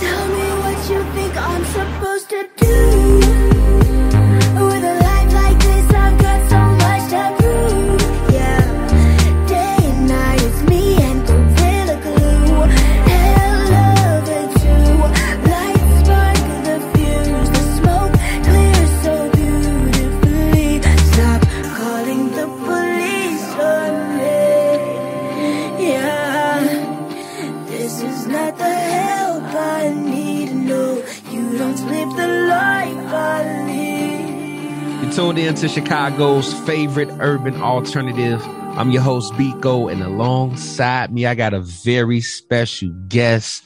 Tell me what you think I'm supposed tuned in to Chicago's favorite urban alternative. I'm your host, Biko, and alongside me, I got a very special guest.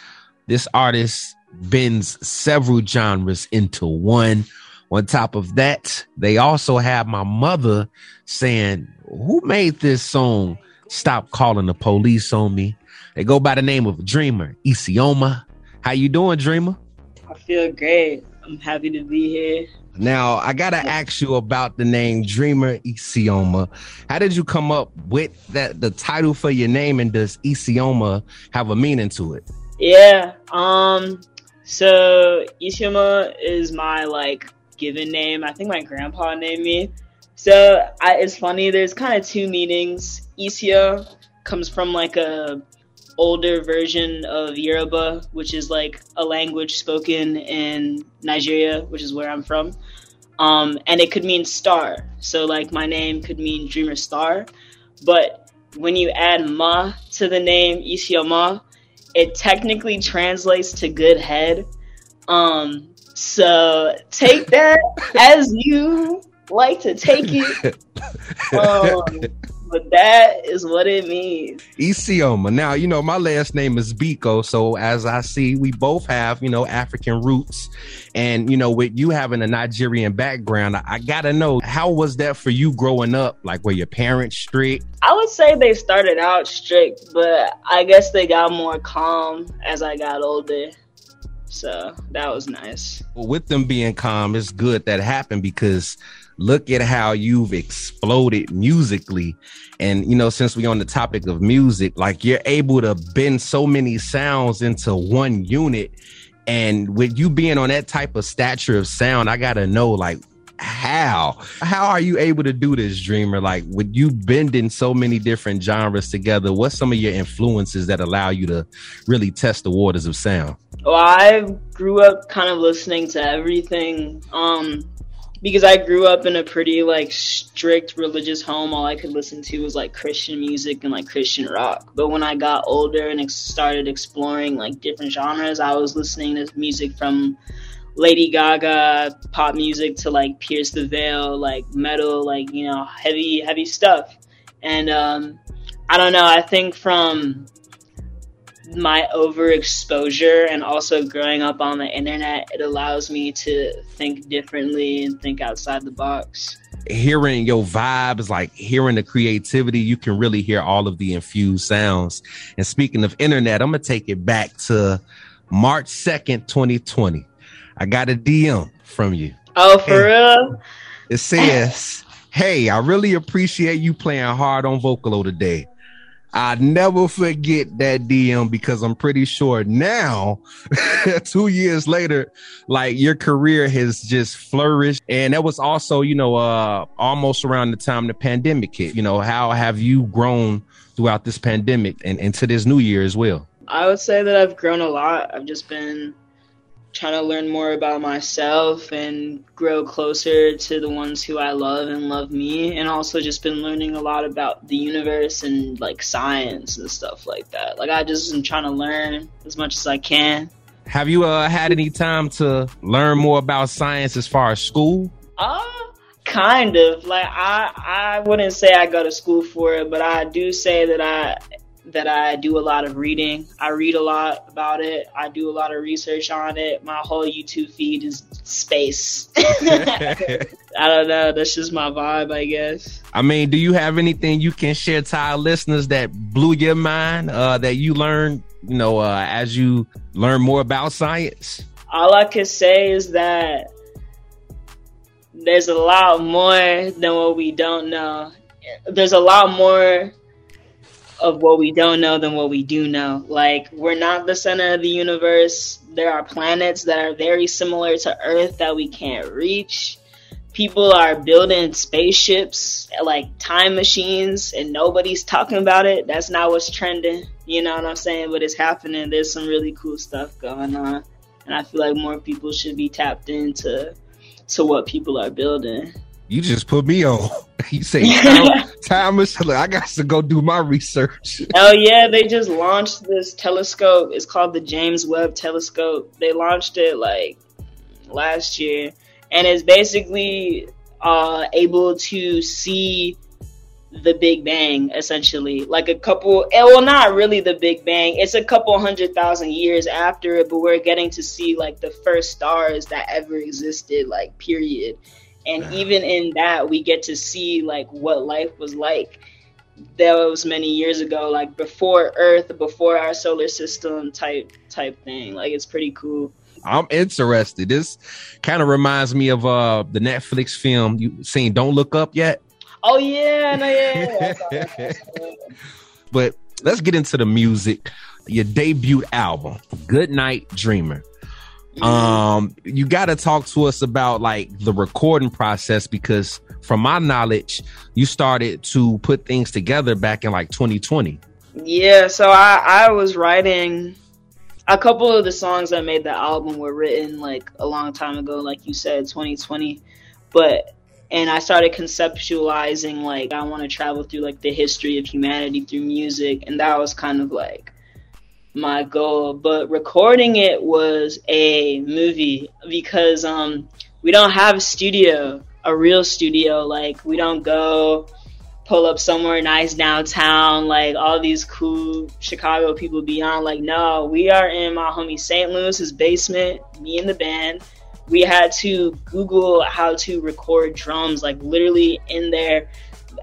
This artist bends several genres into one. On top of that, they also have my mother saying, Who made this song? Stop calling the police on me. They go by the name of Dreamer Isioma. How you doing, Dreamer? I feel great. I'm happy to be here. Now, I gotta ask you about the name Dreamer Isioma. How did you come up with that the title for your name and does Isioma have a meaning to it? Yeah. Um. So Isioma is my like given name. I think my grandpa named me. So I, it's funny. There's kind of two meanings. Isia comes from like a older version of Yoruba, which is like a language spoken in Nigeria, which is where I'm from. Um, and it could mean star. So like my name could mean Dreamer Star. But when you add ma to the name Isioma, it technically translates to good head. Um, so take that as you like to take it. Um, but that is what it means. Isioma. Now, you know, my last name is Biko. So as I see, we both have, you know, African roots. And, you know, with you having a Nigerian background, I, I gotta know, how was that for you growing up? Like, were your parents strict? I would say they started out strict, but I guess they got more calm as I got older. So that was nice. Well, with them being calm, it's good that happened because look at how you've exploded musically. And, you know, since we're on the topic of music, like you're able to bend so many sounds into one unit. And with you being on that type of stature of sound, I got to know, like, how how are you able to do this dreamer like with you bending so many different genres together what's some of your influences that allow you to really test the waters of sound Well, I grew up kind of listening to everything. Um, because I grew up in a pretty like strict religious home. All I could listen to was like Christian music and like Christian rock. But when I got older and ex- started exploring like different genres, I was listening to music from Lady Gaga, pop music to like Pierce the Veil, like metal, like you know heavy heavy stuff. And um, I don't know. I think from my overexposure and also growing up on the internet, it allows me to think differently and think outside the box. hearing your vibes, like hearing the creativity, you can really hear all of the infused sounds. And speaking of internet, I'm gonna take it back to March 2nd, 2020. I got a DM from you. Oh, for real? It says, Hey, I really appreciate you playing hard on Vocalo today. I never forget that DM because I'm pretty sure now, two years later, like your career has just flourished. And that was also, you know, uh almost around the time the pandemic hit. You know, how have you grown throughout this pandemic and into this new year as well? I would say that I've grown a lot. I've just been trying to learn more about myself and grow closer to the ones who I love and love me, and also just been learning a lot about the universe and like science and stuff like that. Like I just am trying to learn as much as I can. Have you uh had any time to learn more about science as far as school? Uh kind of. Like I I wouldn't say I go to school for it, but I do say that I that I do a lot of reading. I read a lot about it. I do a lot of research on it. My whole YouTube feed is space. I don't know. That's just my vibe, I guess. I mean, do you have anything you can share to our listeners that blew your mind, uh, that you learned, you know, uh, as you learn more about science? All I can say is that there's a lot more than what we don't know. There's a lot more of what we don't know than what we do know. Like we're not the center of the universe. There are planets that are very similar to Earth that we can't reach. People are building spaceships, like time machines, and nobody's talking about it. That's not what's trending. You know what I'm saying? But it's happening. There's some really cool stuff going on. And I feel like more people should be tapped into to what people are building. You just put me on. You say is. I got to go do my research. Oh yeah, they just launched this telescope. It's called the James Webb Telescope. They launched it like last year, and it's basically uh, able to see the Big Bang essentially, like a couple. eh, Well, not really the Big Bang. It's a couple hundred thousand years after it, but we're getting to see like the first stars that ever existed, like period. And even in that, we get to see like what life was like was many years ago, like before Earth, before our solar system type type thing. Like it's pretty cool. I'm interested. This kind of reminds me of uh the Netflix film you seen Don't Look Up yet. Oh yeah, no, yeah. yeah. I saw that. I saw that. But let's get into the music. Your debut album, Good Night Dreamer. Um, you got to talk to us about like the recording process because, from my knowledge, you started to put things together back in like 2020. Yeah, so I I was writing a couple of the songs that made the album were written like a long time ago, like you said, 2020. But and I started conceptualizing like I want to travel through like the history of humanity through music, and that was kind of like my goal. But recording it was a movie because um we don't have a studio, a real studio. Like we don't go pull up somewhere nice downtown, like all these cool Chicago people be on. Like, no, we are in my homie St. Louis's basement, me and the band. We had to Google how to record drums, like literally in there,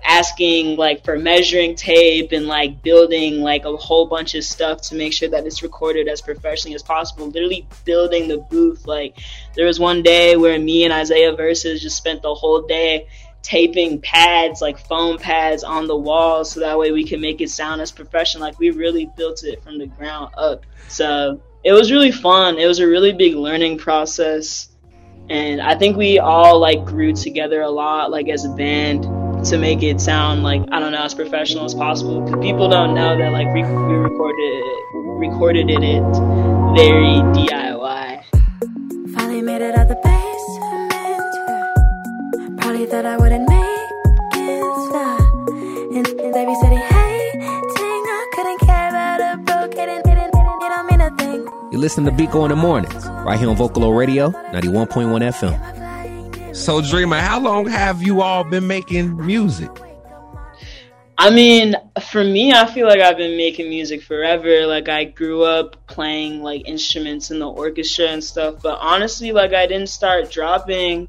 asking like for measuring tape and like building like a whole bunch of stuff to make sure that it's recorded as professionally as possible. Literally building the booth. Like there was one day where me and Isaiah Versus just spent the whole day taping pads like foam pads on the walls so that way we can make it sound as professional. Like we really built it from the ground up. So it was really fun. It was a really big learning process. And i think we all like grew together a lot like as a band to make it sound like i don't know as professional as possible because people don't know that like we, we recorded it recorded it, it very diy Finally made it out the basement. Probably thought I wouldn't make it. Stop. And, and baby said he hating. I couldn't care about a broke. It didn't, it didn't, it don't mean a thing. You listen to Biko in the mornings, right here on Vocalo Radio, 91.1 FM. So, Dreamer, how long have you all been making music? I mean, for me, I feel like I've been making music forever. Like I grew up playing like instruments in the orchestra and stuff. But honestly, like I didn't start dropping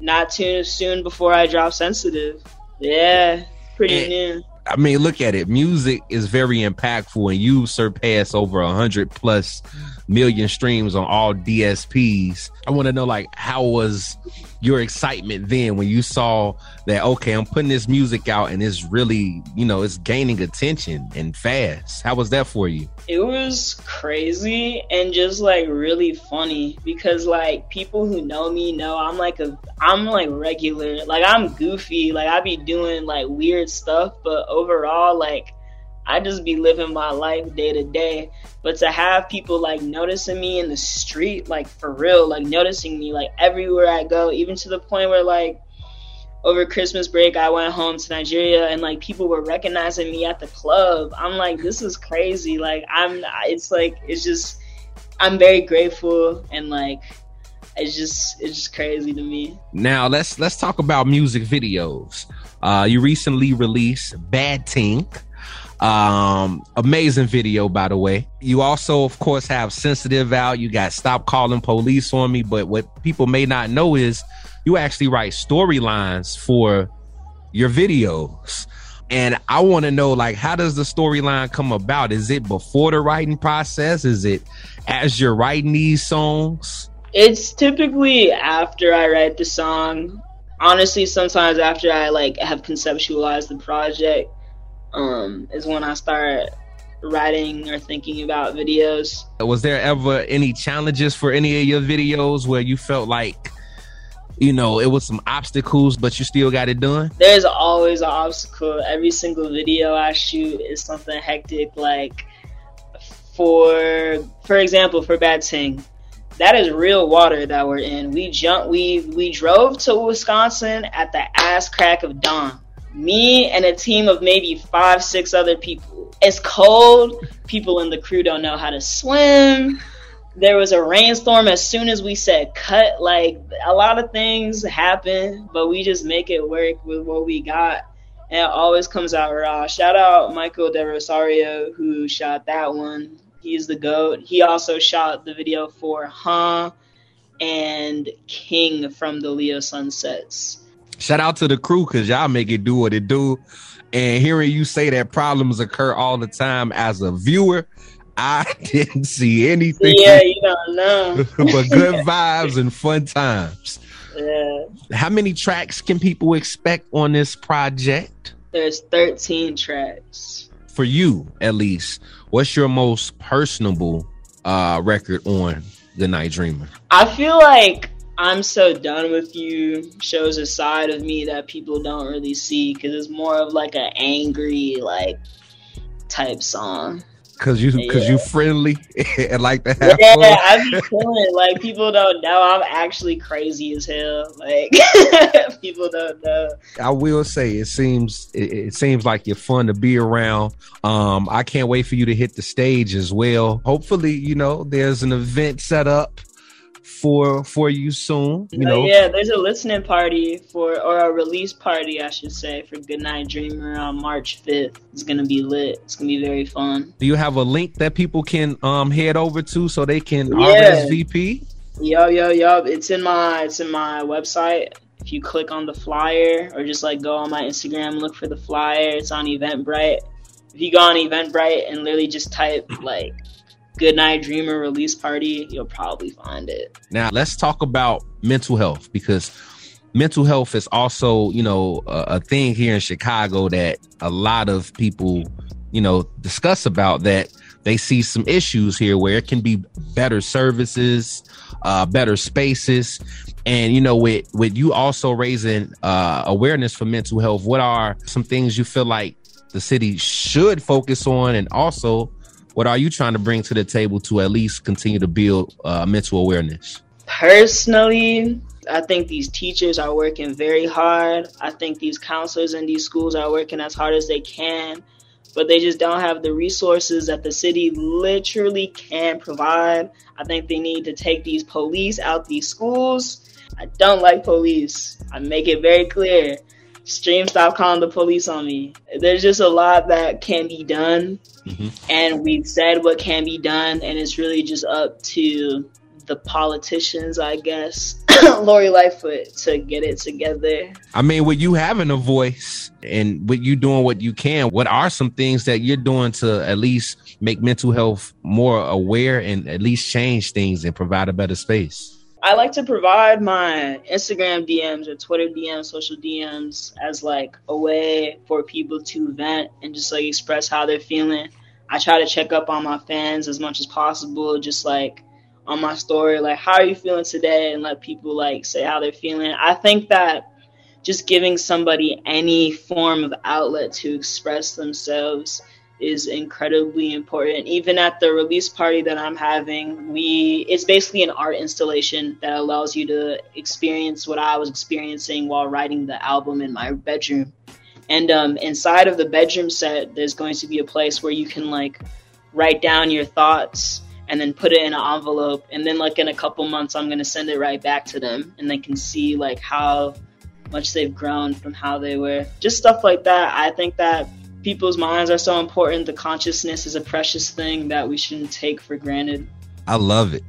not too soon before I dropped Sensitive. Yeah, pretty And- new. I mean, look at it. Music is very impactful, and you surpass over a hundred plus million streams on all DSPs. I want to know, like, how was your excitement then when you saw that? Okay, I'm putting this music out, and it's really, you know, it's gaining attention and fast. How was that for you? It was crazy and just like really funny because like people who know me know I'm like a I'm like regular. Like I'm goofy. Like I be doing like weird stuff, but overall like I just be living my life day to day. But to have people like noticing me in the street, like for real, like noticing me like everywhere I go, even to the point where like over Christmas break, I went home to Nigeria and like people were recognizing me at the club. I'm like, this is crazy. Like, I'm, it's like, it's just, I'm very grateful and like, it's just, it's just crazy to me. Now let's let's talk about music videos. Uh, you recently released "Bad Ting." Um, amazing video, by the way. You also, of course, have "Sensitive" out. You got "Stop Calling Police on Me." But what people may not know is you actually write storylines for your videos. And I want to know, like, how does the storyline come about? Is it before the writing process? Is it as you're writing these songs? It's typically after I write the song. Honestly, sometimes after I like have conceptualized the project. Um, is when I start writing or thinking about videos. Was there ever any challenges for any of your videos where you felt like, you know, it was some obstacles, but you still got it done? There's always an obstacle. Every single video I shoot is something hectic. Like for for example, for Bad Ting, that is real water that we're in. We jumped, we we drove to Wisconsin at the ass crack of dawn. Me and a team of maybe five, six other people. It's cold. People in the crew don't know how to swim. There was a rainstorm as soon as we said cut. Like a lot of things happen, but we just make it work with what we got. And it always comes out raw. Shout out Michael De Rosario who shot that one. He's the GOAT. He also shot the video for Huh and King from the Leo Sunsets. Shout out to the crew because y'all make it do what it do. And hearing you say that problems occur all the time as a viewer, I didn't see anything Yeah, you don't know. but good vibes and fun times. Yeah. How many tracks can people expect on this project? There's 13 tracks. For you, at least, what's your most personable uh, record on The Night Dreamer? I feel like I'm so done with you shows a side of me that people don't really see because it's more of like an angry like type song. Cause you, cause you friendly and like to have Yeah, fun. I be feeling like people don't know I'm actually crazy as hell. Like people don't know. I will say it seems it, it seems like you're fun to be around. Um, I can't wait for you to hit the stage as well. Hopefully, you know, there's an event set up for for you soon. You Uh, know, yeah, there's a listening party for, or a release party, I should say, for Goodnight Dreamer on March 5th. It's gonna be lit. It's gonna be very fun. do you have a link that people can um head over to so they can Yeah. RSVP? Yo, yo, yo! It's in my, it's in my website. If you click on the flyer, or just like go on my Instagram, look for the flyer. It's on Eventbrite. If you go on Eventbrite and literally just type like "Goodnight Dreamer release party," you'll probably find it. Now let's talk about mental health because mental health is also, you know, a, a thing here in Chicago that a lot of people, you know, discuss about that they see some issues here where it can be better services, uh, better spaces. And you know, with with you also raising uh, awareness for mental health, what are some things you feel like the city should focus on, and also what are you trying to bring to the table to at least continue to build uh, mental awareness? Personally, I think these teachers are working very hard. I think these counselors in these schools are working as hard as they can, but they just don't have the resources that the city literally can provide. I think they need to take these police out these schools. I don't like police. I make it very clear. Stream, stop calling the police on me. There's just a lot that can be done, Mhm. and we've said what can be done, and it's really just up to the politicians, I guess, Lori Lightfoot, to get it together. I mean, with you having a voice and with you doing what you can, what are some things that you're doing to at least make mental health more aware and at least change things and provide a better space? I like to provide my Instagram DMs or Twitter DMs, social DMs as like a way for people to vent and just like express how they're feeling. I try to check up on my fans as much as possible, just like on my story, like how are you feeling today, and let people like say how they're feeling. I think that just giving somebody any form of outlet to express themselves is incredibly important. Even at the release party that I'm having, we it's basically an art installation that allows you to experience what I was experiencing while writing the album in my bedroom. And um, inside of the bedroom set, there's going to be a place where you can like write down your thoughts and then put it in an envelope. And then like in a couple months, I'm gonna send it right back to them, and they can see like how much they've grown from how they were. Just stuff like that. I think that people's minds are so important. The consciousness is a precious thing that we shouldn't take for granted. I love it.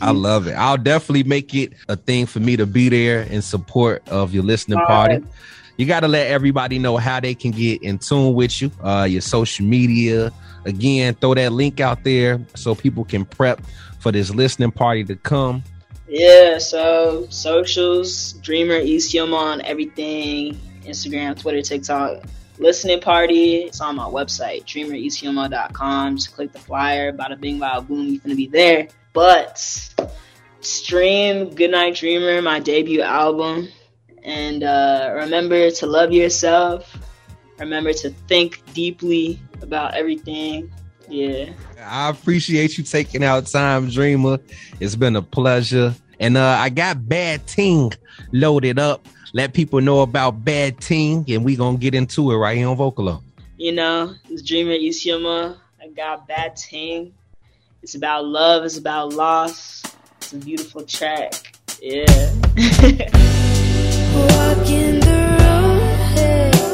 I love it. I'll definitely make it a thing for me to be there in support of your listening All party. right. You got to let everybody know how they can get in tune with you, uh, your social media. Again, throw that link out there so people can prep for this listening party to come. Yeah, so socials, Dreamer, East on everything, Instagram, Twitter, TikTok. Listening party. It's on my website, dreamerisioma.com. Just click the flyer, bada bing, bada boom, you're gonna be there. But stream Goodnight Dreamer, my debut album. And uh, remember to love yourself. Remember to think deeply about everything. Yeah. I appreciate you taking out time, Dreamer. It's been a pleasure. And uh, I got Bad Ting loaded up let people know about Bad Ting, and we gonna get into it right here on Vocalo. You know, it's Dreamer Isioma. I got Bad Ting. It's about love. It's about loss. It's a beautiful track. Yeah. Walking the road, heads.